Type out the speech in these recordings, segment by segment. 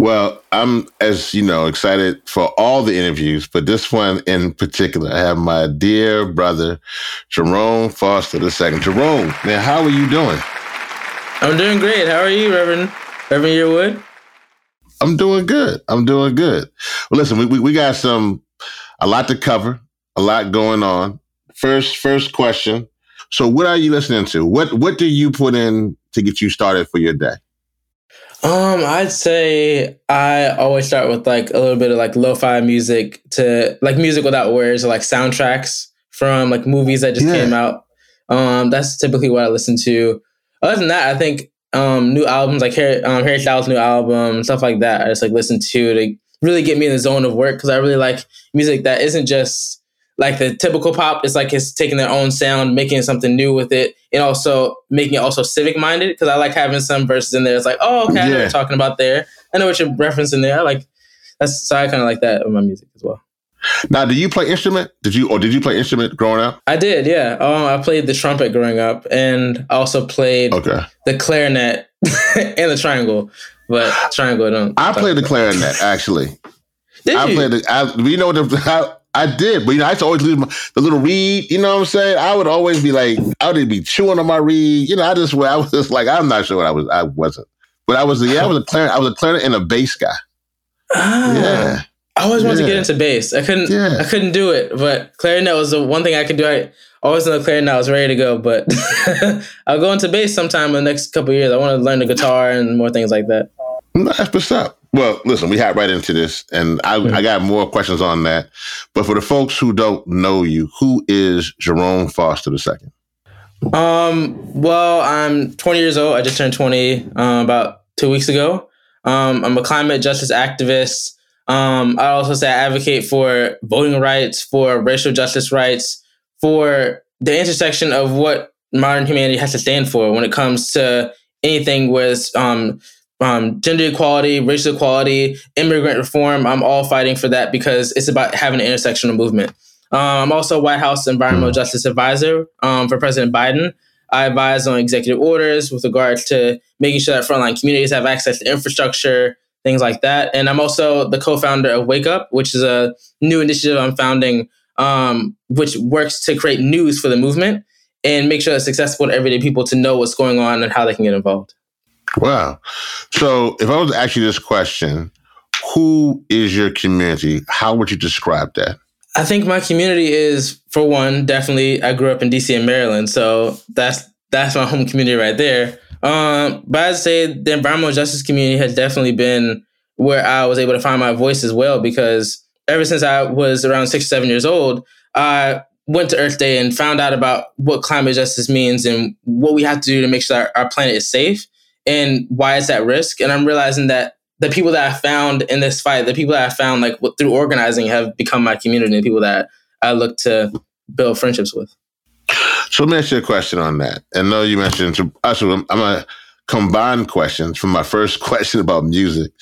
Well, I'm, as you know, excited for all the interviews, but this one in particular, I have my dear brother, Jerome Foster II. Jerome, man, how are you doing? I'm doing great. How are you, Reverend Reverend Yearwood? I'm doing good. I'm doing good. Well, listen, we, we, we got some, a lot to cover, a lot going on. First, first question. So what are you listening to? What, what do you put in to get you started for your day? Um, I'd say I always start with like a little bit of like lo-fi music to like music without words or like soundtracks from like movies that just yeah. came out. Um, that's typically what I listen to. Other than that, I think um new albums like Harry, um, Harry Styles' new album, stuff like that. I just like listen to to really get me in the zone of work because I really like music that isn't just like the typical pop is like it's taking their own sound, making something new with it, and also making it also civic minded. Because I like having some verses in there. It's like, oh, okay, I know what you're talking about there. I know what you're referencing there. I like that's so I kind of like that with my music as well. Now, do you play instrument? Did you or did you play instrument growing up? I did, yeah. Um, I played the trumpet growing up, and I also played okay. the clarinet and the triangle. But triangle don't. I played the clarinet actually. Did I you? played the. I, you know the how I did, but you know, I used to always leave my, the little reed. You know what I'm saying? I would always be like, I would be chewing on my reed. You know, I just, I was just like, I'm not sure what I was. I wasn't, but I was. Yeah, I was a clarinet. I was a clarinet and a bass guy. Ah, yeah. I always wanted yeah. to get into bass. I couldn't. Yeah. I couldn't do it, but clarinet was the one thing I could do. I always know clarinet. I was ready to go, but I'll go into bass sometime in the next couple years. I want to learn the guitar and more things like that. That's what's up. Well, listen, we hop right into this, and I, mm-hmm. I got more questions on that. But for the folks who don't know you, who is Jerome Foster II? Um, well, I'm 20 years old. I just turned 20 uh, about two weeks ago. Um, I'm a climate justice activist. Um, I also say I advocate for voting rights, for racial justice rights, for the intersection of what modern humanity has to stand for when it comes to anything with um, um, gender equality, racial equality, immigrant reform. I'm all fighting for that because it's about having an intersectional movement. Um, I'm also White House Environmental Justice Advisor um, for President Biden. I advise on executive orders with regards to making sure that frontline communities have access to infrastructure, things like that. And I'm also the co-founder of Wake Up, which is a new initiative I'm founding, um, which works to create news for the movement and make sure it's accessible to everyday people to know what's going on and how they can get involved. Wow. So if I was to ask you this question, who is your community? How would you describe that? I think my community is, for one, definitely. I grew up in DC and Maryland, so that's that's my home community right there. Um, but I'd say the environmental justice community has definitely been where I was able to find my voice as well. Because ever since I was around six or seven years old, I went to Earth Day and found out about what climate justice means and what we have to do to make sure our, our planet is safe and why it's at risk. And I'm realizing that the people that I found in this fight, the people that I found like through organizing have become my community and people that I look to build friendships with. So let me ask you a question on that. And know you mentioned, so I'm going to combine questions from my first question about music.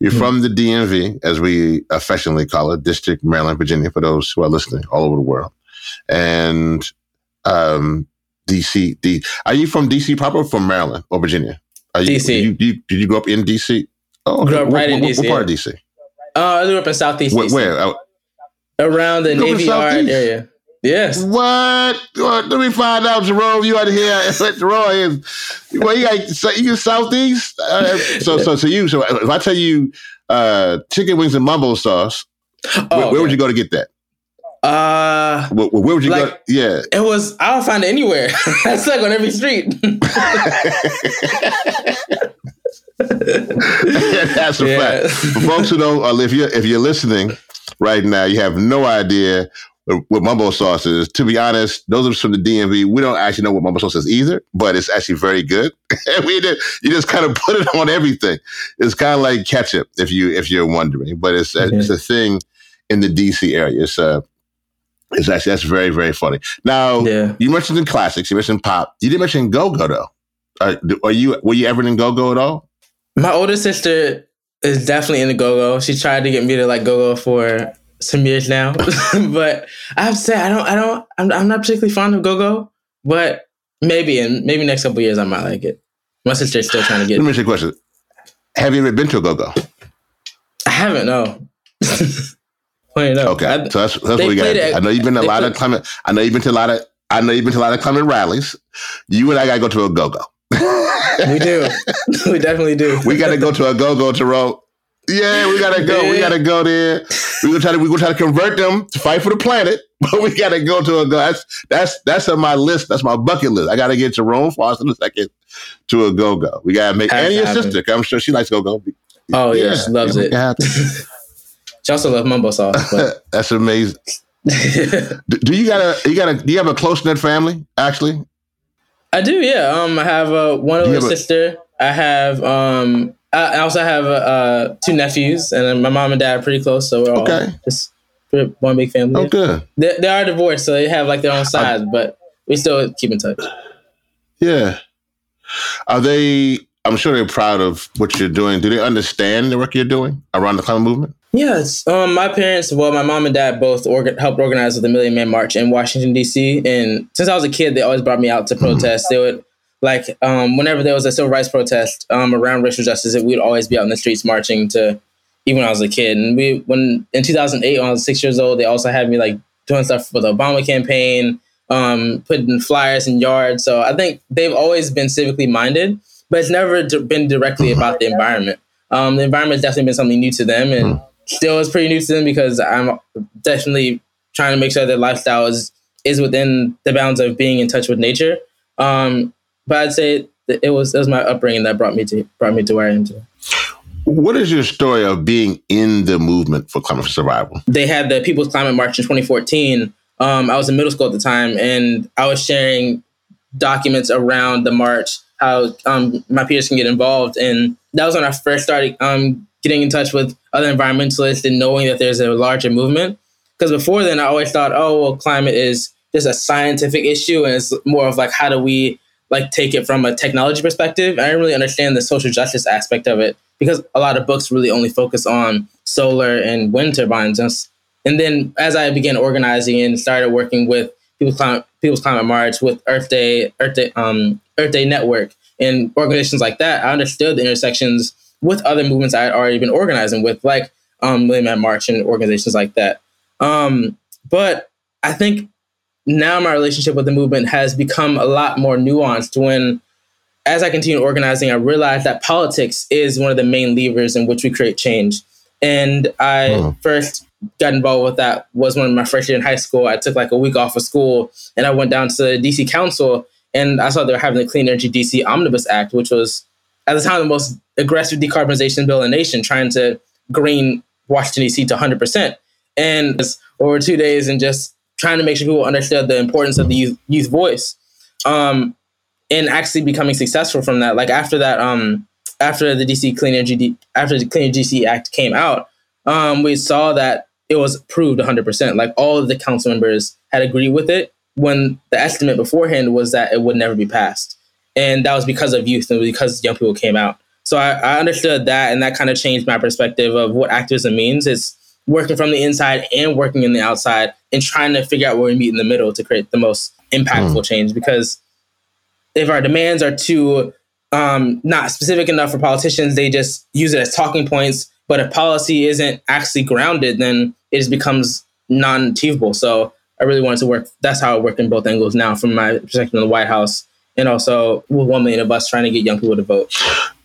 You're mm-hmm. from the DMV, as we affectionately call it, District, Maryland, Virginia, for those who are listening all over the world. And um, DC, D. Are you from DC proper or from Maryland or Virginia? You, DC. You, you, did you grow up in DC? Oh, grew up right what, in what, DC. What part of DC? Uh, I grew up in Southeast where, DC. Where? Uh, Around the Navy Yard area. Yes. What? Let me find out, Jerome. You out here? Jerome is. Well, you got so you southeast. Uh, so so so you. So if I tell you, uh, chicken wings and mumbo sauce, oh, where, where would you go to get that? Uh, where, where would you like, go? Yeah, it was. I don't find it anywhere. That's like on every street. That's a yeah. fact. For folks who don't, uh, if you're if you're listening right now, you have no idea what mumbo sauce is. To be honest, those of us from the DMV, we don't actually know what mumbo sauce is either, but it's actually very good. we did, you just kind of put it on everything. It's kind of like ketchup, if you if you're wondering. But it's mm-hmm. it's a thing in the DC area. It's uh it's actually that's very very funny. Now yeah. you mentioned the classics. You mentioned pop. You didn't mention go go though. Are, are you were you ever in go go at all? My older sister is definitely in the go go. She tried to get me to like go go for some years now, but I have to say I don't I don't I'm, I'm not particularly fond of go go, but maybe in maybe next couple years I might like it. My sister's still trying to get. Let me ask you a question. Have you ever been to a go go? I haven't. No. Okay, I, so that's, that's what we got. I know you've been to a lot of Clement. I know you've been to a lot of. I know you've been to a lot of Clement rallies. You and I got to go to a go go. we do. we definitely do. We got to go to a go go to roll. Yeah, we gotta go. Yeah. We gotta go there. We gonna try to we gonna try to convert them to fight for the planet, but we gotta go to a go. That's that's that's on my list. That's my bucket list. I gotta get Jerome Foster the second to a go go. We gotta make and your sister. I'm sure she likes go go. Oh yeah, yeah, she loves it. she also loves mumbo sauce. that's amazing. do, do you got a you got a do you have a close knit family actually? I do. Yeah. Um, I have a one older sister. I have um I also have uh, two nephews, and my mom and dad are pretty close, so we're all okay. just one big family. Oh, good. They, they are divorced, so they have like their own sides, I, but we still keep in touch. Yeah. Are they? I'm sure they're proud of what you're doing. Do they understand the work you're doing around the climate movement? Yes. Um, my parents, well, my mom and dad both orga- helped organize the Million Man March in Washington D.C. And since I was a kid, they always brought me out to mm-hmm. protest. Mm-hmm. They would like um, whenever there was a civil rights protest um, around racial justice, we'd always be out in the streets marching to. Even when I was a kid, and we when in 2008 when I was six years old, they also had me like doing stuff for the Obama campaign, um, putting flyers in yards. So I think they've always been civically minded, but it's never been directly about the environment. Um, the environment has definitely been something new to them, and still is pretty new to them because I'm definitely trying to make sure their lifestyle is is within the bounds of being in touch with nature. Um, but I'd say it was it was my upbringing that brought me to brought me to where I am today. What is your story of being in the movement for climate survival? They had the People's Climate March in 2014. Um, I was in middle school at the time, and I was sharing documents around the march, how um, my peers can get involved, and that was when I first started um, getting in touch with other environmentalists and knowing that there's a larger movement. Because before then, I always thought, oh, well, climate is just a scientific issue, and it's more of like how do we like take it from a technology perspective. I didn't really understand the social justice aspect of it because a lot of books really only focus on solar and wind turbines. And then as I began organizing and started working with People's Climate, People's Climate March, with Earth Day, Earth Day, um, Earth Day Network, and organizations like that, I understood the intersections with other movements I had already been organizing with, like um, Million Man March and organizations like that. Um, but I think now my relationship with the movement has become a lot more nuanced when as I continue organizing, I realized that politics is one of the main levers in which we create change. And I hmm. first got involved with that was when my first year in high school. I took like a week off of school and I went down to the DC Council and I saw they were having the Clean Energy DC Omnibus Act, which was at the time the most aggressive decarbonization bill in the nation, trying to green Washington DC to 100%. And over two days and just trying to make sure people understood the importance of the youth, youth voice um, and actually becoming successful from that. Like after that, um, after the DC Clean Energy after the Clean Energy Act came out, um, we saw that it was approved 100%. Like all of the council members had agreed with it when the estimate beforehand was that it would never be passed. And that was because of youth and because young people came out. So I, I understood that, and that kind of changed my perspective of what activism means. It's working from the inside and working in the outside and trying to figure out where we meet in the middle to create the most impactful mm. change. Because if our demands are too um, not specific enough for politicians, they just use it as talking points. But if policy isn't actually grounded, then it just becomes non achievable. So I really wanted to work. That's how I work in both angles now, from my perspective in the White House and also with one million of us trying to get young people to vote.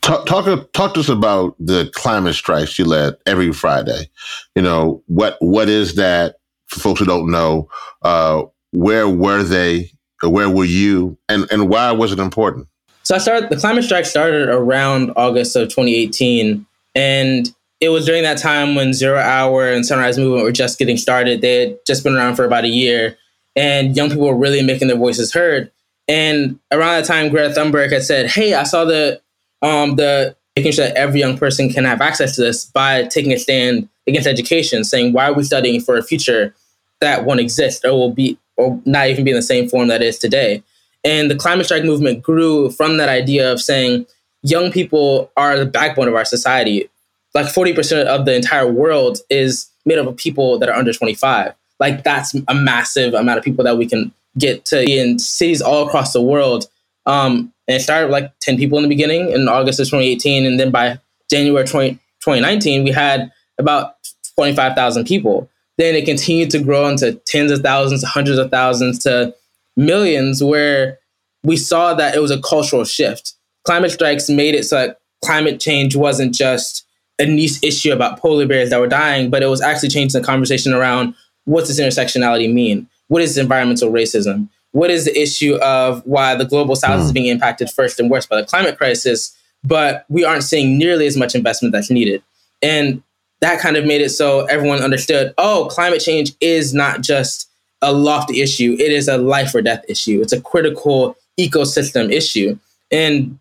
Talk, talk, talk to us about the climate strikes you led every Friday. You know what what is that for folks who don't know? Uh, where were they? Where were you? And and why was it important? So I started the climate strike started around August of 2018, and it was during that time when Zero Hour and Sunrise Movement were just getting started. They had just been around for about a year, and young people were really making their voices heard. And around that time, Greta Thunberg had said, "Hey, I saw the um, the making sure that every young person can have access to this by taking a stand against education, saying why are we studying for a future that won't exist or will be or not even be in the same form that is today." And the climate strike movement grew from that idea of saying young people are the backbone of our society like 40% of the entire world is made up of people that are under 25. Like that's a massive amount of people that we can get to in cities all across the world. Um, and it started like 10 people in the beginning in August of 2018. And then by January 20, 2019, we had about 25,000 people. Then it continued to grow into tens of thousands, hundreds of thousands to millions, where we saw that it was a cultural shift. Climate strikes made it so that climate change wasn't just a niche issue about polar bears that were dying, but it was actually changing the conversation around what's this intersectionality mean? What is environmental racism? What is the issue of why the global south mm. is hmm. being impacted first and worst by the climate crisis, but we aren't seeing nearly as much investment that's needed? And that kind of made it so everyone understood oh, climate change is not just a lofty issue, it is a life or death issue. It's a critical ecosystem issue. And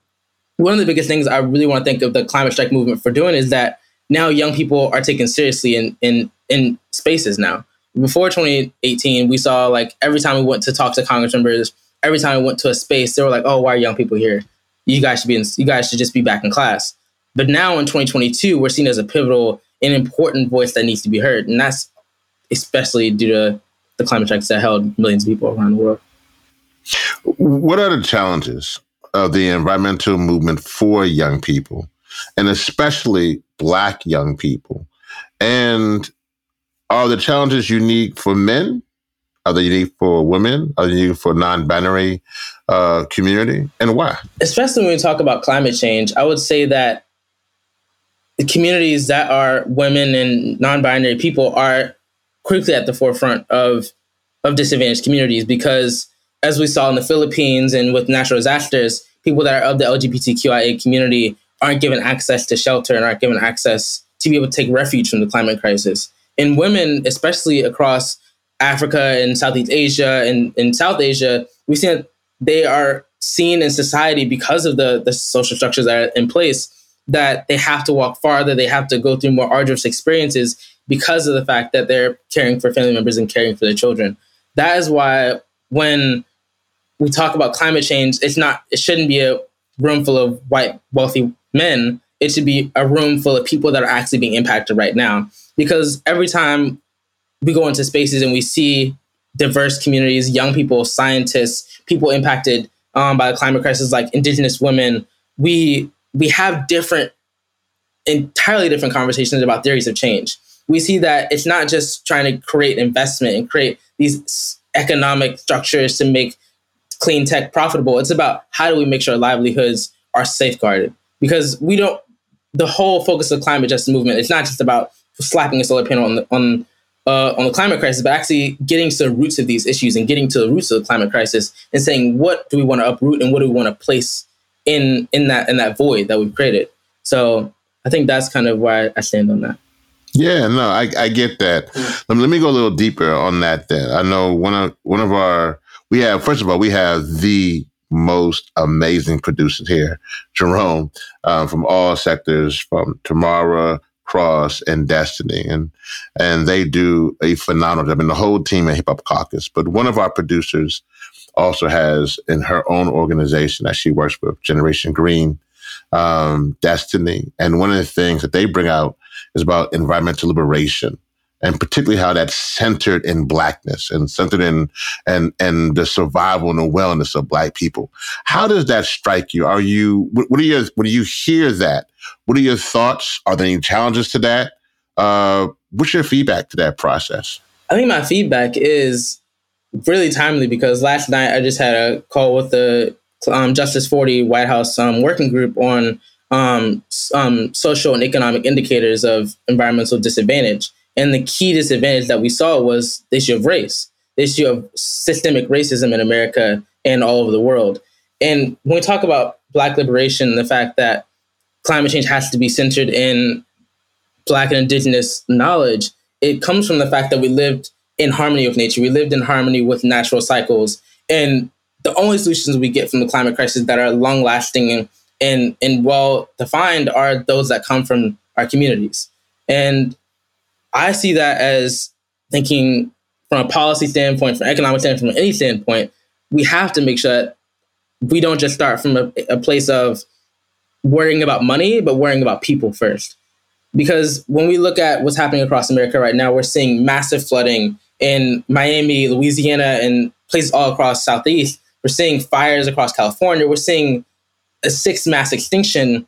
one of the biggest things I really want to think of the climate strike movement for doing is that now young people are taken seriously in in in spaces now. Before 2018, we saw like every time we went to talk to Congress members, every time we went to a space, they were like, "Oh, why are young people here? You guys should be in, you guys should just be back in class." But now in 2022, we're seen as a pivotal and important voice that needs to be heard, and that's especially due to the climate strikes that held millions of people around the world. What are the challenges of the environmental movement for young people, and especially Black young people? And are the challenges unique for men? Are they unique for women? Are they unique for non-binary uh, community? And why? Especially when we talk about climate change, I would say that the communities that are women and non-binary people are quickly at the forefront of of disadvantaged communities because as we saw in the Philippines and with natural disasters, people that are of the LGBTQIA community aren't given access to shelter and aren't given access to be able to take refuge from the climate crisis. And women, especially across Africa and Southeast Asia and in South Asia, we see that they are seen in society because of the, the social structures that are in place that they have to walk farther, they have to go through more arduous experiences because of the fact that they're caring for family members and caring for their children. That is why when we talk about climate change, it's not it shouldn't be a room full of white wealthy men. It should be a room full of people that are actually being impacted right now. Because every time we go into spaces and we see diverse communities, young people, scientists, people impacted um, by the climate crisis, like indigenous women, we we have different, entirely different conversations about theories of change. We see that it's not just trying to create investment and create these economic structures to make clean tech profitable. It's about how do we make sure livelihoods are safeguarded because we don't. The whole focus of the climate justice movement it's not just about slapping a solar panel on the, on uh, on the climate crisis, but actually getting to the roots of these issues and getting to the roots of the climate crisis and saying what do we want to uproot and what do we want to place in in that in that void that we've created. So I think that's kind of why I stand on that. Yeah, no, I, I get that. Let me, let me go a little deeper on that. Then I know one of one of our we have, first of all, we have the most amazing producers here, Jerome, um, from all sectors, from Tamara, Cross, and Destiny, and and they do a phenomenal job. And the whole team at Hip Hop Caucus. But one of our producers also has in her own organization that she works with, Generation Green, um, Destiny, and one of the things that they bring out is about environmental liberation and particularly how that's centered in blackness and centered in and and the survival and the wellness of black people. How does that strike you? Are you what are your when you hear that? What are your thoughts? Are there any challenges to that? Uh, what's your feedback to that process? I think my feedback is really timely because last night I just had a call with the um, Justice 40 White House um, working group on um, um, social and economic indicators of environmental disadvantage. And the key disadvantage that we saw was the issue of race, the issue of systemic racism in America and all over the world. And when we talk about Black liberation, the fact that climate change has to be centered in Black and Indigenous knowledge, it comes from the fact that we lived in harmony with nature. We lived in harmony with natural cycles. And the only solutions we get from the climate crisis that are long lasting and, and, and well defined are those that come from our communities. And I see that as thinking from a policy standpoint, from an economic standpoint, from any standpoint, we have to make sure that we don't just start from a, a place of worrying about money, but worrying about people first. Because when we look at what's happening across America right now, we're seeing massive flooding in Miami, Louisiana, and places all across Southeast. We're seeing fires across California. We're seeing a sixth mass extinction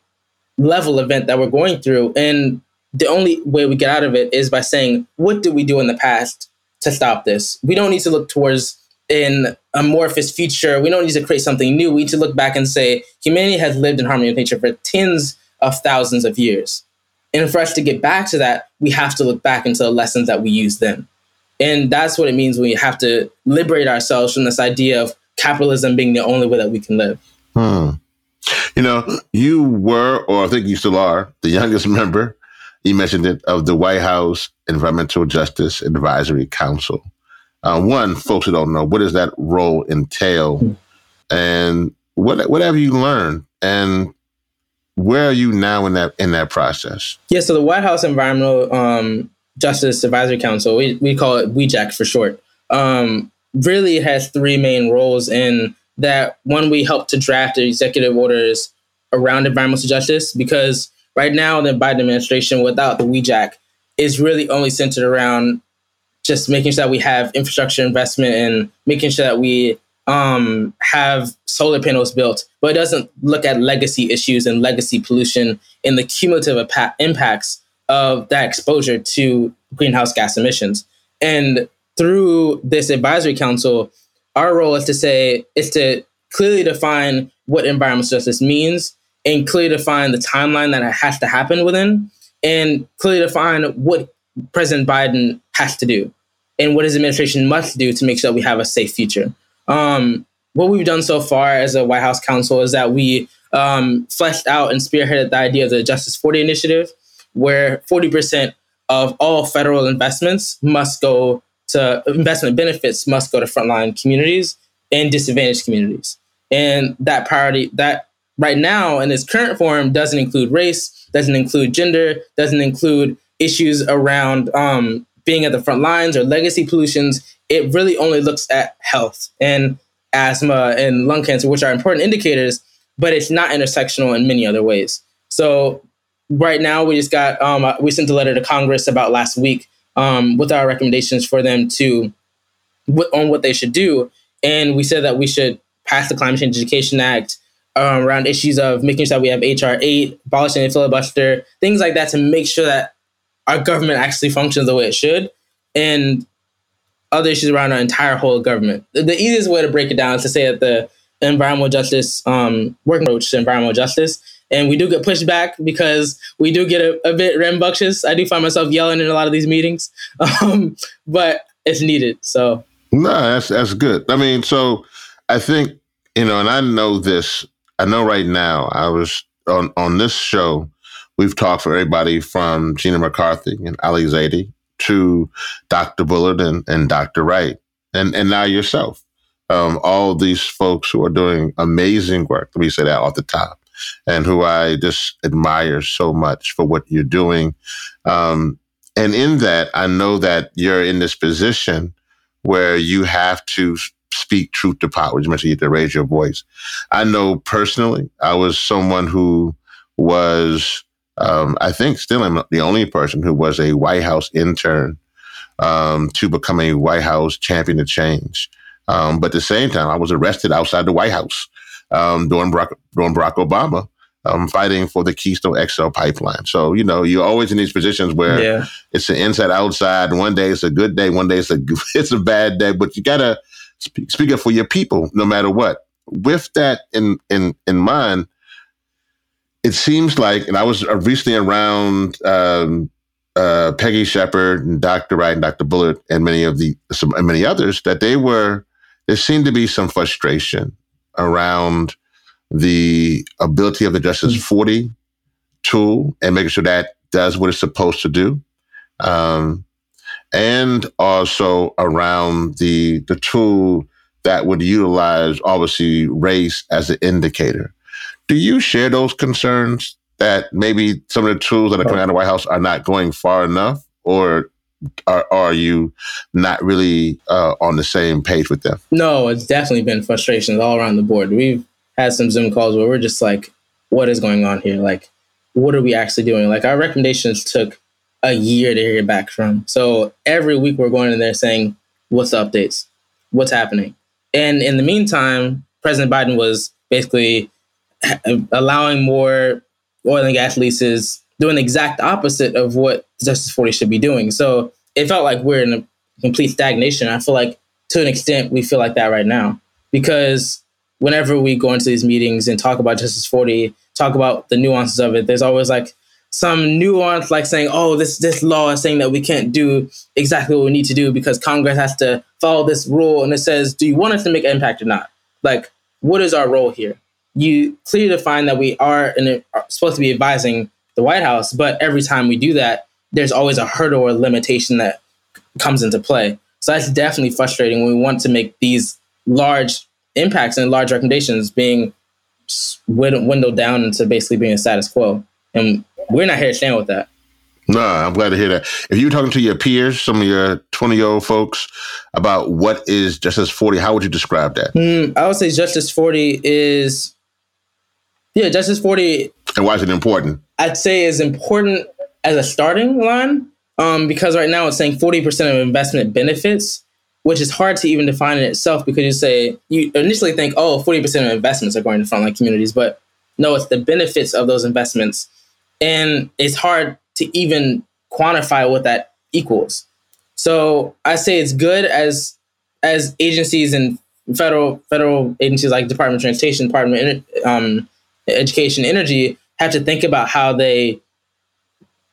level event that we're going through. And the only way we get out of it is by saying, what did we do in the past to stop this? We don't need to look towards an amorphous future. We don't need to create something new. We need to look back and say, humanity has lived in harmony with nature for tens of thousands of years. And for us to get back to that, we have to look back into the lessons that we used then. And that's what it means when we have to liberate ourselves from this idea of capitalism being the only way that we can live. Hmm. You know, you were, or I think you still are, the youngest member, you mentioned it, of the White House Environmental Justice Advisory Council. Uh, one, folks who don't know, what does that role entail? And what what have you learned? And where are you now in that in that process? Yeah, so the White House Environmental um, Justice Advisory Council, we, we call it WEJAC for short, um, really has three main roles in that. One, we help to draft executive orders around environmental justice because right now the Biden administration, without the WEJAC, is really only centered around just making sure that we have infrastructure investment and making sure that we um, have solar panels built, but it doesn't look at legacy issues and legacy pollution and the cumulative impacts of that exposure to greenhouse gas emissions. And through this advisory council, our role is to say is to clearly define what environmental justice means and clearly define the timeline that it has to happen within and clearly define what President Biden has to do and what his administration must do to make sure that we have a safe future. Um, what we've done so far as a White House counsel is that we um, fleshed out and spearheaded the idea of the Justice 40 initiative, where 40% of all federal investments must go to investment benefits must go to frontline communities and disadvantaged communities. And that priority, that right now in its current form doesn't include race, doesn't include gender, doesn't include issues around um, being at the front lines or legacy pollutions it really only looks at health and asthma and lung cancer, which are important indicators, but it's not intersectional in many other ways. So right now, we just got um, uh, we sent a letter to Congress about last week um, with our recommendations for them to on what they should do, and we said that we should pass the Climate Change Education Act. Um, around issues of making sure that we have HR 8, abolishing the filibuster, things like that to make sure that our government actually functions the way it should. And other issues around our entire whole government. The, the, easiest way to break it down is to say that the environmental justice um, working approach to environmental justice. And we do get pushed back because we do get a, a bit rambunctious. I do find myself yelling in a lot of these meetings, um, but it's needed. So no, that's that's good. I mean, so I think you know, and I know this. I know right now. I was on on this show. We've talked for everybody from Gina McCarthy and Ali Zaidi to Dr. Bullard and, and Dr. Wright, and, and now yourself. Um, all these folks who are doing amazing work, let me say that off the top, and who I just admire so much for what you're doing. Um, and in that, I know that you're in this position where you have to speak truth to power. You mentioned you have to raise your voice. I know personally, I was someone who was um, I think still am the only person who was a White House intern um, to become a White House champion of change. Um, but at the same time, I was arrested outside the White House um, during, Barack, during Barack Obama, um, fighting for the Keystone XL pipeline. So, you know, you're always in these positions where yeah. it's an inside outside. One day it's a good day, one day it's a, it's a bad day, but you got to speak, speak up for your people no matter what. With that in, in, in mind, it seems like, and I was recently around um, uh, Peggy Shepard and Dr. Wright and Dr. Bullard and many of the some and many others that they were there seemed to be some frustration around the ability of the Justice mm-hmm. 40 tool and making sure that does what it's supposed to do. Um, and also around the the tool that would utilize obviously race as an indicator. Do you share those concerns that maybe some of the tools that are coming out of the White House are not going far enough, or are, are you not really uh, on the same page with them? No, it's definitely been frustrations all around the board. We've had some Zoom calls where we're just like, what is going on here? Like, what are we actually doing? Like, our recommendations took a year to hear back from. So every week we're going in there saying, what's the updates? What's happening? And in the meantime, President Biden was basically allowing more oil and gas leases, doing the exact opposite of what Justice 40 should be doing. So it felt like we're in a complete stagnation. I feel like to an extent we feel like that right now because whenever we go into these meetings and talk about Justice 40, talk about the nuances of it, there's always like some nuance like saying, oh, this this law is saying that we can't do exactly what we need to do because Congress has to follow this rule. And it says, do you want us to make impact or not? Like, what is our role here? You clearly define that we are, in are uh, supposed to be advising the White House, but every time we do that, there's always a hurdle or limitation that comes into play. So that's definitely frustrating when we want to make these large impacts and large recommendations being windowed down into basically being a status quo. And we're not here to stand with that. No, I'm glad to hear that. If you were talking to your peers, some of your 20 year old folks, about what is Justice 40, how would you describe that? Mm, I would say Justice 40 is, yeah, Justice 40. And why is it important? I'd say is important as a starting line um, because right now it's saying 40% of investment benefits, which is hard to even define in itself because you say, you initially think, oh, 40% of investments are going to frontline communities, but no, it's the benefits of those investments and it's hard to even quantify what that equals. So I say it's good as as agencies and federal federal agencies like Department of Transportation, Department of um, Education, Energy have to think about how they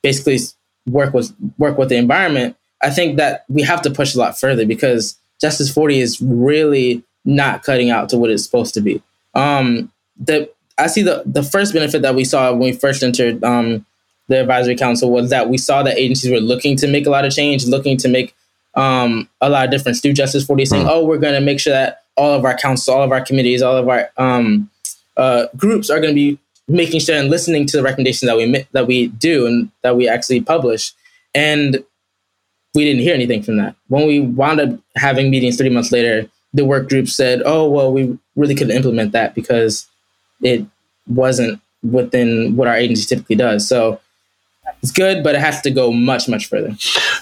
basically work with work with the environment. I think that we have to push a lot further because Justice 40 is really not cutting out to what it's supposed to be. Um, the I see the the first benefit that we saw when we first entered um, the advisory council was that we saw that agencies were looking to make a lot of change, looking to make um, a lot of difference through Justice 40, saying, mm. "Oh, we're going to make sure that all of our councils, all of our committees, all of our um, uh, groups are going to be making sure and listening to the recommendations that we that we do and that we actually publish." And we didn't hear anything from that. When we wound up having meetings three months later, the work group said, "Oh, well, we really couldn't implement that because." It wasn't within what our agency typically does. So it's good, but it has to go much, much further.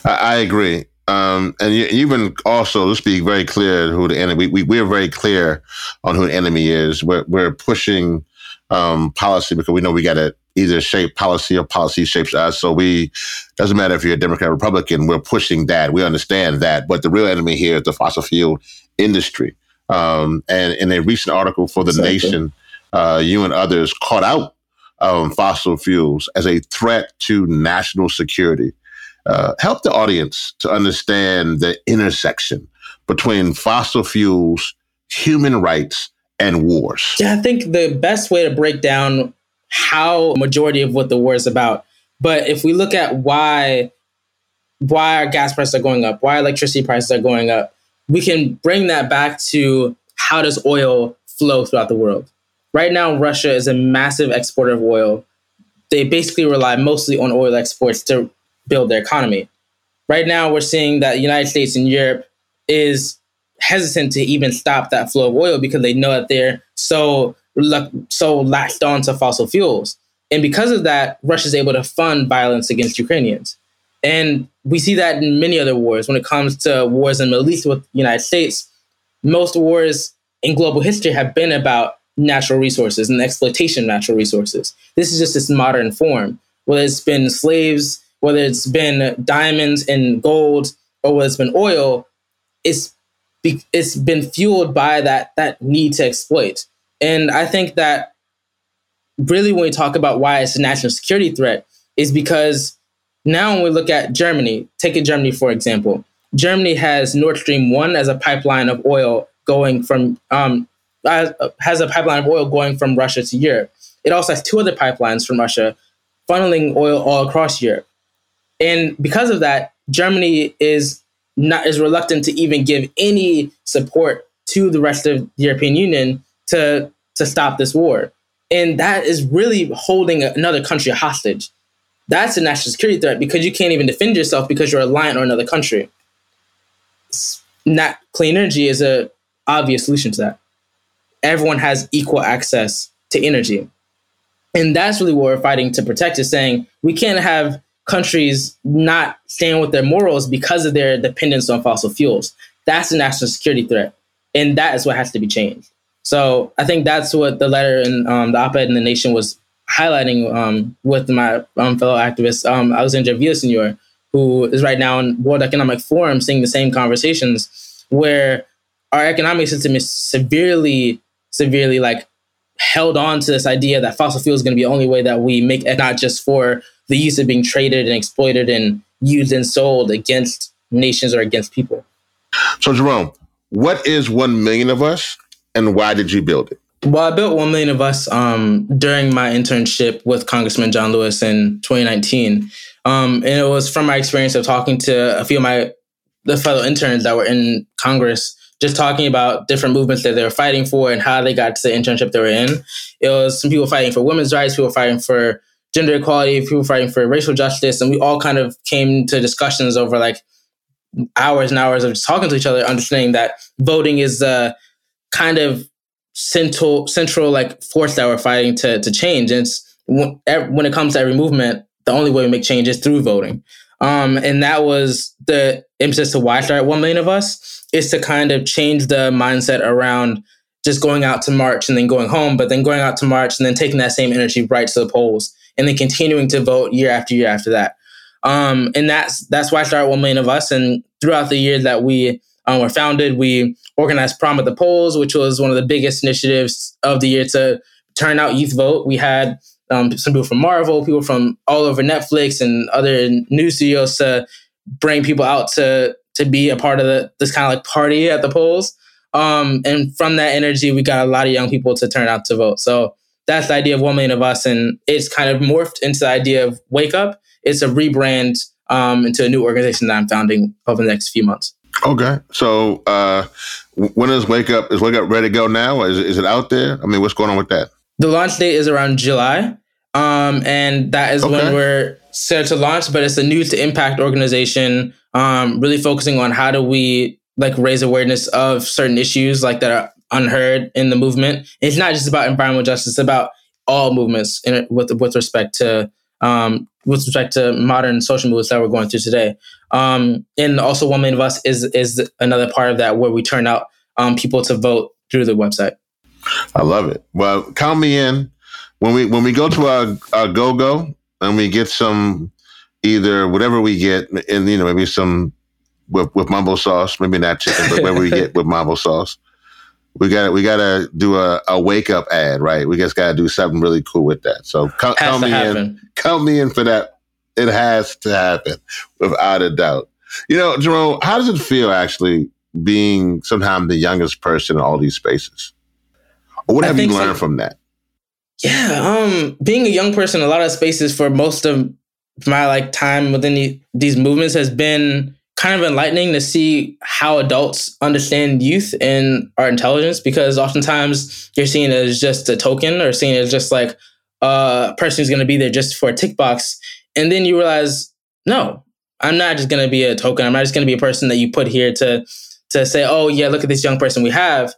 I, I agree. Um, and you, even also, let's be very clear who the enemy. We, we, are very clear on who the enemy is. We're we're pushing um, policy because we know we got to either shape policy or policy shapes us. So we doesn't matter if you're a Democrat or Republican. We're pushing that. We understand that. But the real enemy here is the fossil fuel industry. Um, and in a recent article for the exactly. Nation uh, you and others caught out um, fossil fuels as a threat to national security. Uh, help the audience to understand the intersection between fossil fuels, human rights, and wars. Yeah, I think the best way to break down how majority of what the war is about. But if we look at why why our gas prices are going up, why electricity prices are going up, we can bring that back to how does oil flow throughout the world. Right now, Russia is a massive exporter of oil. They basically rely mostly on oil exports to build their economy. Right now, we're seeing that the United States and Europe is hesitant to even stop that flow of oil because they know that they're so so latched on to fossil fuels. And because of that, Russia is able to fund violence against Ukrainians. And we see that in many other wars. When it comes to wars in the Middle East with the United States, most wars in global history have been about natural resources and exploitation of natural resources. This is just this modern form, whether it's been slaves, whether it's been diamonds and gold, or whether it's been oil, it's be, it's been fueled by that that need to exploit. And I think that really when we talk about why it's a national security threat is because now when we look at Germany, take it Germany for example, Germany has Nord Stream 1 as a pipeline of oil going from um, has a pipeline of oil going from Russia to Europe. It also has two other pipelines from Russia funneling oil all across Europe. And because of that, Germany is not is reluctant to even give any support to the rest of the European Union to to stop this war. And that is really holding another country hostage. That's a national security threat because you can't even defend yourself because you're reliant on another country. Not clean energy is a obvious solution to that. Everyone has equal access to energy. And that's really what we're fighting to protect is saying we can't have countries not stand with their morals because of their dependence on fossil fuels. That's a national security threat. And that is what has to be changed. So I think that's what the letter and um, the op-ed in the Nation was highlighting um, with my um, fellow activist um, Alexandria Villasenor, who is right now in World Economic Forum seeing the same conversations where our economic system is severely, severely like held on to this idea that fossil fuel is going to be the only way that we make it, not just for the use of being traded and exploited and used and sold against nations or against people. So, Jerome, what is 1 million of us and why did you build it? Well, I built 1 million of us um, during my internship with Congressman John Lewis in 2019. Um, and it was from my experience of talking to a few of my the fellow interns that were in Congress just talking about different movements that they were fighting for and how they got to the internship they were in. It was some people fighting for women's rights, people fighting for gender equality, people fighting for racial justice, and we all kind of came to discussions over like hours and hours of just talking to each other, understanding that voting is the kind of central central like force that we're fighting to to change. And it's when, when it comes to every movement, the only way we make change is through voting. Um, and that was the emphasis to why start One Million of Us is to kind of change the mindset around just going out to march and then going home, but then going out to march and then taking that same energy right to the polls and then continuing to vote year after year after that. Um, and that's that's why start One Million of Us. And throughout the year that we um, were founded, we organized Prom at the Polls, which was one of the biggest initiatives of the year to turn out youth vote. We had um, some people from Marvel, people from all over Netflix and other news studios to bring people out to to be a part of the, this kind of like party at the polls. Um, and from that energy, we got a lot of young people to turn out to vote. So that's the idea of one million of us, and it's kind of morphed into the idea of Wake Up. It's a rebrand um, into a new organization that I'm founding over the next few months. Okay, so uh, when is Wake Up? Is Wake Up ready to go now? Is is it out there? I mean, what's going on with that? The launch date is around July, um, and that is okay. when we're set to launch. But it's a new to impact organization, um, really focusing on how do we like raise awareness of certain issues like that are unheard in the movement. It's not just about environmental justice; it's about all movements in, with with respect to um, with respect to modern social movements that we're going through today. Um, and also, One Million of Us is is another part of that where we turn out um, people to vote through the website. I love it. Well, count me in when we when we go to our, our go go and we get some either whatever we get and you know maybe some with with mumbo sauce, maybe not chicken, but whatever we get with mumbo sauce. We got we got to do a, a wake up ad, right? We just got to do something really cool with that. So count, count me happen. in, count me in for that. It has to happen without a doubt. You know, Jerome, how does it feel actually being sometimes the youngest person in all these spaces? Or what have you learned so. from that? Yeah, um, being a young person, a lot of spaces for most of my like time within the, these movements has been kind of enlightening to see how adults understand youth and our intelligence because oftentimes you're seen as just a token or seen as just like a person who's going to be there just for a tick box and then you realize no i'm not just going to be a token i'm not just going to be a person that you put here to to say oh yeah look at this young person we have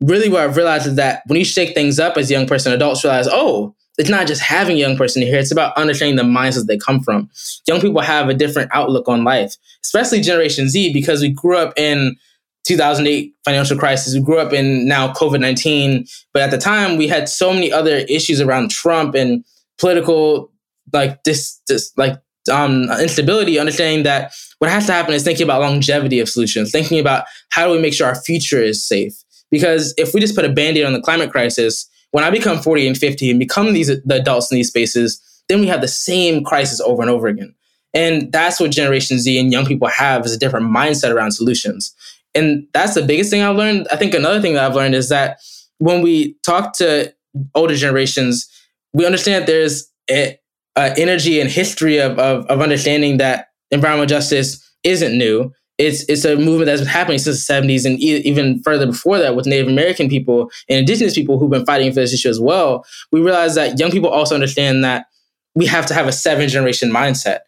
really what I've realized is that when you shake things up as a young person, adults realize, oh, it's not just having young person here, it's about understanding the mindsets they come from. Young people have a different outlook on life, especially Generation Z, because we grew up in 2008 financial crisis. We grew up in now COVID 19. But at the time, we had so many other issues around Trump and political, like this, this like um, instability, understanding that what has to happen is thinking about longevity of solutions, thinking about how do we make sure our future is safe. Because if we just put a band-aid on the climate crisis, when I become 40 and 50 and become these the adults in these spaces, then we have the same crisis over and over again. And that's what Generation Z and young people have is a different mindset around solutions. And that's the biggest thing I've learned. I think another thing that I've learned is that when we talk to older generations, we understand there's a, uh, energy and history of, of, of understanding that environmental justice isn't new. It's it's a movement that's been happening since the 70s and e- even further before that with Native American people and indigenous people who've been fighting for this issue as well. We realize that young people also understand that we have to have a seven generation mindset.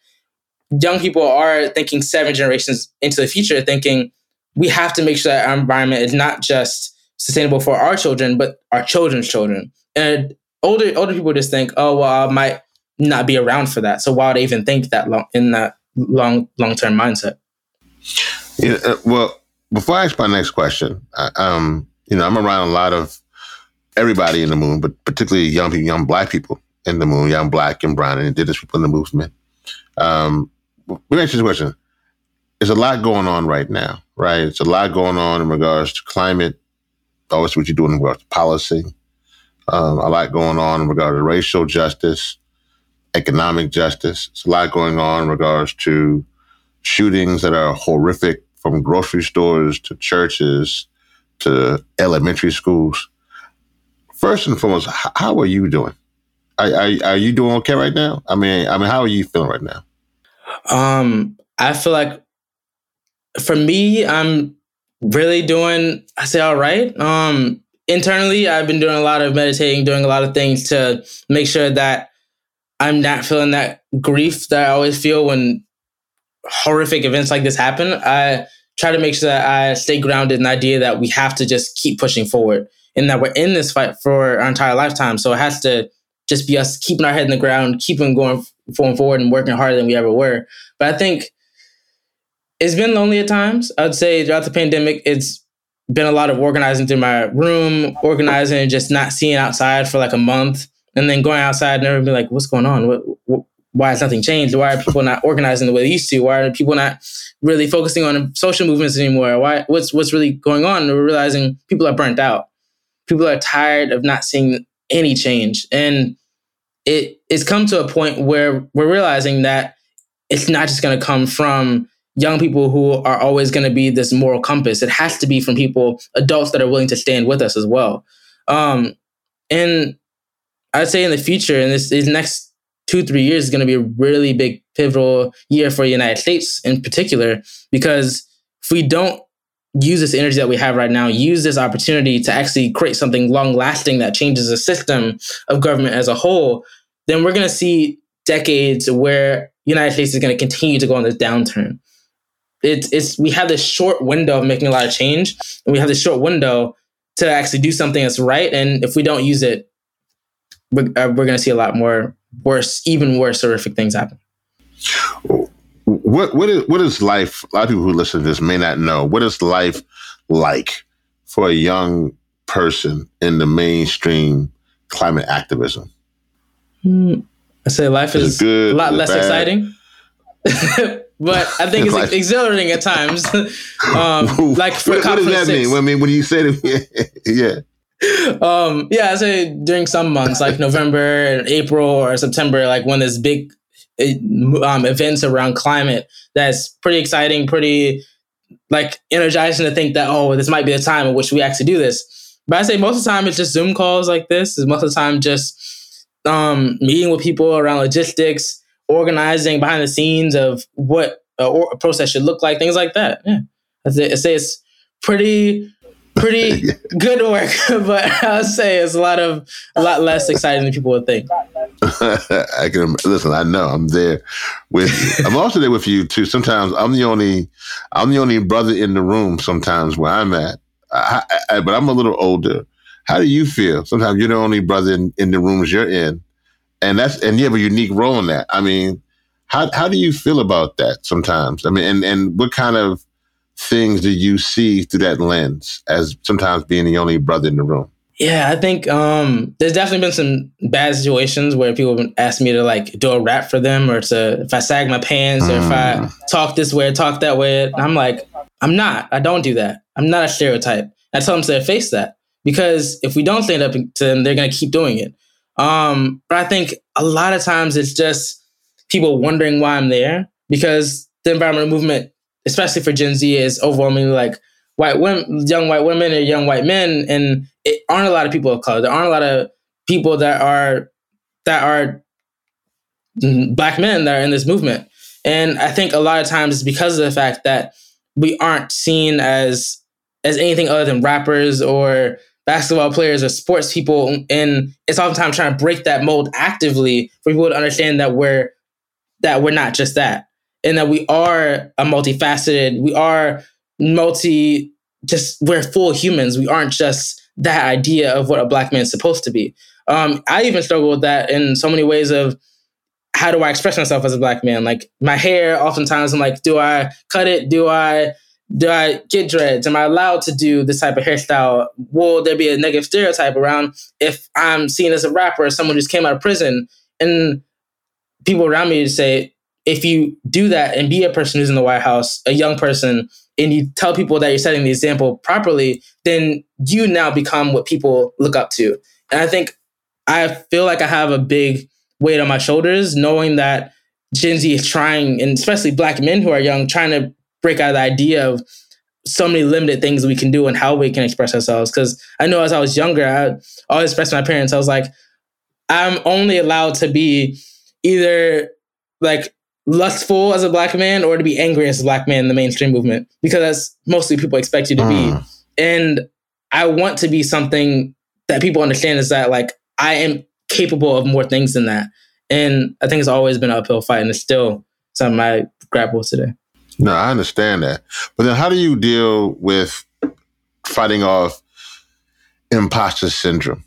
Young people are thinking seven generations into the future, thinking we have to make sure that our environment is not just sustainable for our children, but our children's children. And older older people just think, oh well, I might not be around for that. So why would I even think that long in that long long term mindset? Uh, well, before I ask my next question, I, um, you know, I'm around a lot of everybody in the moon, but particularly young people, young black people in the moon, young black and brown and indigenous people in the movement. Um, let me ask you this question. There's a lot going on right now, right? It's a lot going on in regards to climate, always what you're doing in regards to policy, um, a lot going on in regards to racial justice, economic justice. It's a lot going on in regards to shootings that are horrific from grocery stores to churches to elementary schools. First and foremost, how are you doing? Are, are, are, you doing okay right now? I mean, I mean, how are you feeling right now? Um, I feel like for me, I'm really doing. I say all right. Um, internally, I've been doing a lot of meditating, doing a lot of things to make sure that I'm not feeling that grief that I always feel when horrific events like this happen. I try to make sure that I stay grounded in the idea that we have to just keep pushing forward and that we're in this fight for our entire lifetime. So it has to just be us keeping our head in the ground, keeping going, going forward and working harder than we ever were. But I think it's been lonely at times. I'd say throughout the pandemic, it's been a lot of organizing through my room, organizing and just not seeing outside for like a month, and then going outside and everyone be like, "What's going on? What, why has nothing changed? Why are people not organizing the way they used to? Why are people not really focusing on social movements anymore? Why? What's what's really going on?" We're realizing people are burnt out. People are tired of not seeing any change, and it it's come to a point where we're realizing that it's not just going to come from young people who are always going to be this moral compass. It has to be from people, adults that are willing to stand with us as well. Um, and I'd say in the future, in this these next two three years, is going to be a really big pivotal year for the United States in particular because if we don't use this energy that we have right now, use this opportunity to actually create something long lasting that changes the system of government as a whole, then we're going to see decades where the United States is going to continue to go on this downturn it's it's we have this short window of making a lot of change, and we have this short window to actually do something that's right. And if we don't use it, we're, uh, we're going to see a lot more worse, even worse, horrific things happen. What what is what is life? A lot of people who listen to this may not know what is life like for a young person in the mainstream climate activism. Mm, I say life is, is good, a lot less bad? exciting. but I think it's like, exhilarating at times. um, like for what, what does that mean? I mean, when you said it, yeah. Um, yeah, I say during some months, like November and April or September, like when there's big eh, um, events around climate, that's pretty exciting, pretty like energizing to think that oh, this might be the time in which we actually do this. But I say most of the time it's just Zoom calls like this. Is most of the time just um, meeting with people around logistics, organizing behind the scenes of what a process should look like, things like that. Yeah, I say it's pretty pretty good work, but I'll say it's a lot of a lot less exciting than people would think. I can listen. I know I'm there with. You. I'm also there with you too. Sometimes I'm the only I'm the only brother in the room. Sometimes where I'm at, I, I, but I'm a little older. How do you feel? Sometimes you're the only brother in, in the rooms you're in, and that's and you have a unique role in that. I mean, how how do you feel about that sometimes? I mean, and and what kind of things do you see through that lens as sometimes being the only brother in the room? Yeah, I think um, there's definitely been some bad situations where people have asked me to like do a rap for them or to if I sag my pants mm. or if I mm. talk this way or talk that way. I'm like, I'm not. I don't do that. I'm not a stereotype. I tell them to face that because if we don't stand up to them, they're gonna keep doing it. Um, but I think a lot of times it's just people wondering why I'm there because the environmental movement, especially for Gen Z, is overwhelmingly like white women, young white women or young white men, and it aren't a lot of people of color. There aren't a lot of people that are that are black men that are in this movement. And I think a lot of times it's because of the fact that we aren't seen as as anything other than rappers or basketball players or sports people. And it's oftentimes trying to break that mold actively for people to understand that we're that we're not just that. And that we are a multifaceted, we are multi just we're full humans. We aren't just that idea of what a black man is supposed to be. Um, I even struggle with that in so many ways of how do I express myself as a black man? Like my hair, oftentimes I'm like, do I cut it? Do I do I get dreads? Am I allowed to do this type of hairstyle? Will there be a negative stereotype around if I'm seen as a rapper or someone who just came out of prison? And people around me say, if you do that and be a person who's in the White House, a young person, and you tell people that you're setting the example properly, then you now become what people look up to. And I think I feel like I have a big weight on my shoulders, knowing that Gen Z is trying, and especially black men who are young, trying to break out of the idea of so many limited things we can do and how we can express ourselves. Because I know as I was younger, I always expressed my parents, I was like, I'm only allowed to be either like lustful as a black man or to be angry as a black man in the mainstream movement because that's mostly people expect you to be. Mm. And I want to be something that people understand is that like I am capable of more things than that. And I think it's always been an uphill fight, and it's still something I grapple with today. No, I understand that. But then how do you deal with fighting off imposter syndrome?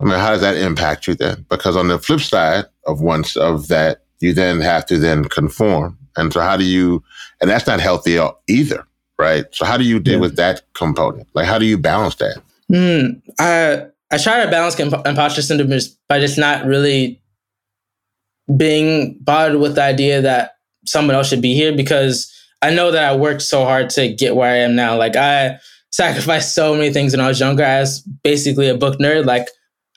I mean, how does that impact you then? Because on the flip side of once of that, you then have to then conform. And so how do you and that's not healthy either, right? So how do you deal yeah. with that component? Like how do you balance that? Mm, I I try to balance imposter syndrome by just not really being bothered with the idea that someone else should be here because I know that I worked so hard to get where I am now. Like I sacrificed so many things when I was younger. I was basically a book nerd. Like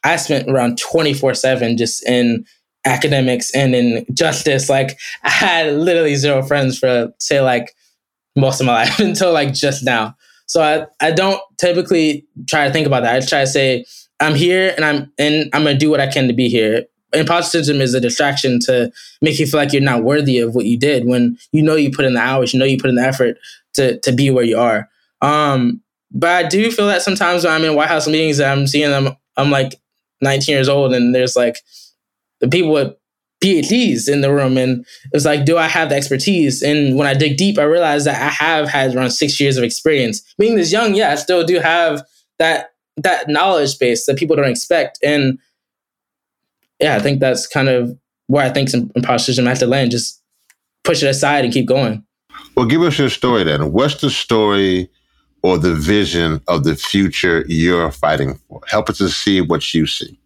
I spent around 24 seven just in academics and in justice. Like I had literally zero friends for say like most of my life until like just now. So I, I don't typically try to think about that. I try to say, I'm here and I'm and I'm gonna do what I can to be here. Imposter syndrome is a distraction to make you feel like you're not worthy of what you did when you know you put in the hours, you know you put in the effort to to be where you are. Um, but I do feel that sometimes when I'm in White House meetings and I'm seeing them, I'm like 19 years old and there's like the people with PhDs in the room. And it's like, do I have the expertise? And when I dig deep, I realize that I have had around six years of experience. Being this young, yeah, I still do have that that knowledge base that people don't expect. And yeah, I think that's kind of where I think some syndrome has to land. Just push it aside and keep going. Well, give us your story then. What's the story or the vision of the future you're fighting for? Help us to see what you see.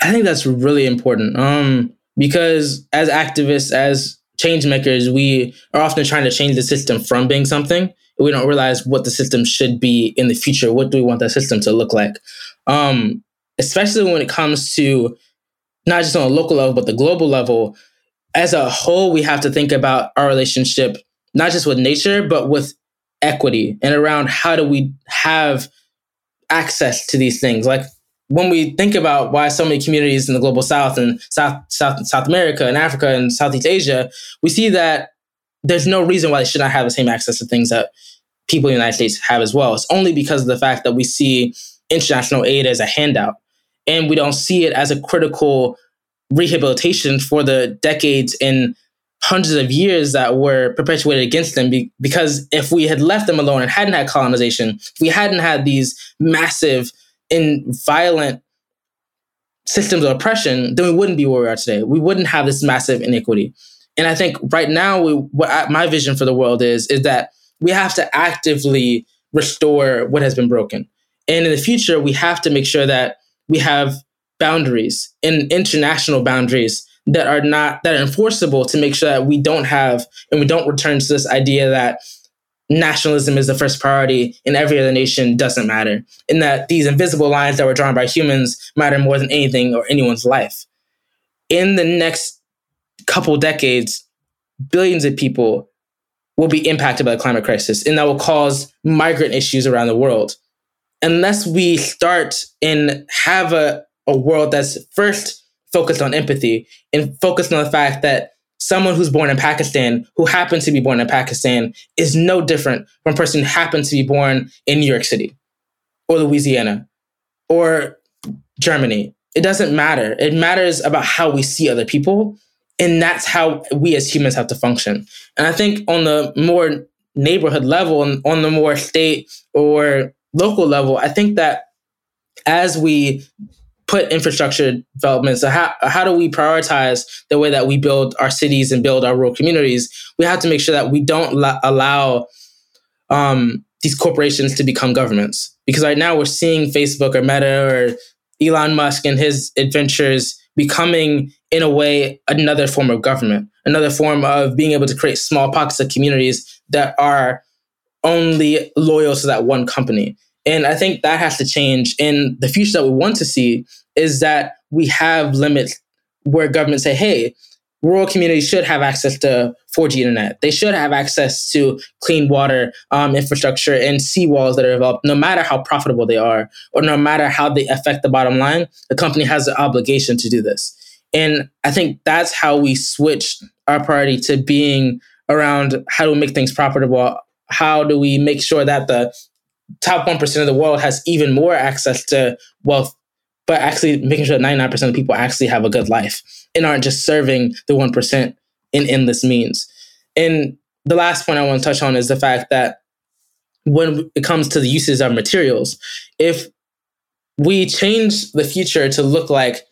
I think that's really important. Um, because as activists, as change makers, we are often trying to change the system from being something. We don't realize what the system should be in the future. What do we want that system to look like? Um, especially when it comes to not just on a local level, but the global level. As a whole, we have to think about our relationship, not just with nature, but with equity and around how do we have access to these things. Like when we think about why so many communities in the global south and south south south america and africa and southeast asia we see that there's no reason why they should not have the same access to things that people in the united states have as well. It's only because of the fact that we see international aid as a handout and we don't see it as a critical rehabilitation for the decades and hundreds of years that were perpetuated against them be- because if we had left them alone and hadn't had colonization if we hadn't had these massive in violent systems of oppression, then we wouldn't be where we are today. We wouldn't have this massive inequity. And I think right now, we, what I, my vision for the world is is that we have to actively restore what has been broken. And in the future, we have to make sure that we have boundaries and international boundaries that are not that are enforceable to make sure that we don't have and we don't return to this idea that nationalism is the first priority and every other nation doesn't matter. And that these invisible lines that were drawn by humans matter more than anything or anyone's life. In the next couple decades, billions of people will be impacted by the climate crisis, and that will cause migrant issues around the world. Unless we start and have a, a world that's first focused on empathy and focused on the fact that someone who's born in Pakistan, who happens to be born in Pakistan, is no different from a person who happens to be born in New York City or Louisiana or Germany. It doesn't matter. It matters about how we see other people. And that's how we as humans have to function. And I think on the more neighborhood level and on the more state or local level, I think that as we put infrastructure development. So how how do we prioritize the way that we build our cities and build our rural communities? We have to make sure that we don't allow um, these corporations to become governments. Because right now we're seeing Facebook or Meta or Elon Musk and his adventures becoming, in a way, another form of government, another form of being able to create small pockets of communities that are only loyal to that one company. And I think that has to change. And the future that we want to see is that we have limits where governments say, hey, rural communities should have access to 4G internet. They should have access to clean water um, infrastructure and seawalls that are developed, no matter how profitable they are or no matter how they affect the bottom line. The company has an obligation to do this. And I think that's how we switch our priority to being around how do we make things profitable? How do we make sure that the top 1% of the world has even more access to wealth, but actually making sure that 99% of people actually have a good life and aren't just serving the 1% in endless means. And the last point I want to touch on is the fact that when it comes to the uses of materials, if we change the future to look like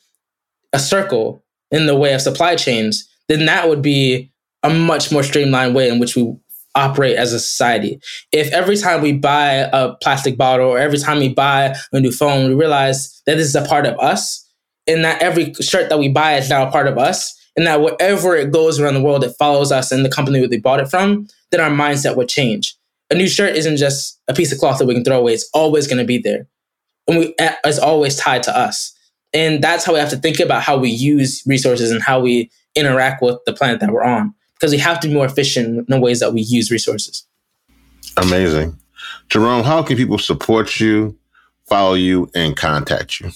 a circle in the way of supply chains, then that would be a much more streamlined way in which we operate as a society. If every time we buy a plastic bottle or every time we buy a new phone, we realize that this is a part of us and that every shirt that we buy is now a part of us and that wherever it goes around the world, it follows us and the company that they bought it from, then our mindset would change. A new shirt isn't just a piece of cloth that we can throw away. It's always going to be there. And we, it's always tied to us. And that's how we have to think about how we use resources and how we interact with the planet that we're on because we have to be more efficient in the ways that we use resources. Amazing. Jerome, how can people support you, follow you, and contact you?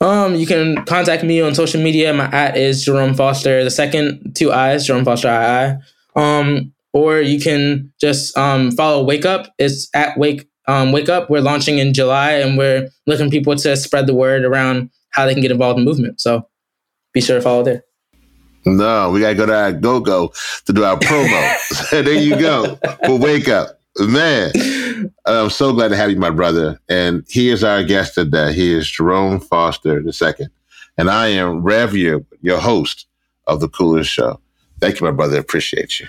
Um, you can contact me on social media. My at is Jerome Foster, the second two eyes, Jerome Foster II. Um, or you can just um, follow Wake Up. It's at Wake um, Wake Up. We're launching in July, and we're looking people to spread the word around how they can get involved in movement. So be sure to follow there. No, we gotta go to our go go to do our promo. there you go. We'll wake up, man. I'm so glad to have you, my brother. And he is our guest today. He is Jerome Foster II, and I am Rev your host of the Coolest Show. Thank you, my brother. Appreciate you.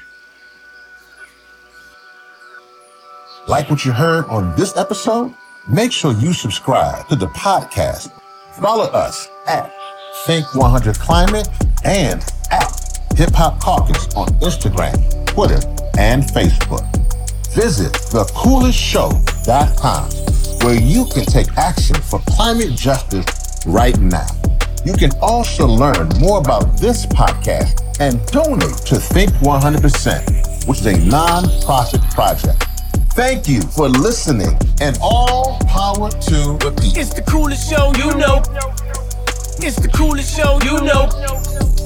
Like what you heard on this episode? Make sure you subscribe to the podcast. Follow us at Think 100 Climate and at Hip Hop Caucus on Instagram, Twitter, and Facebook. Visit thecoolestshow.com where you can take action for climate justice right now. You can also learn more about this podcast and donate to Think 100%, which is a non-profit project. Thank you for listening and all power to the people. It's the coolest show you know. It's the coolest show you know.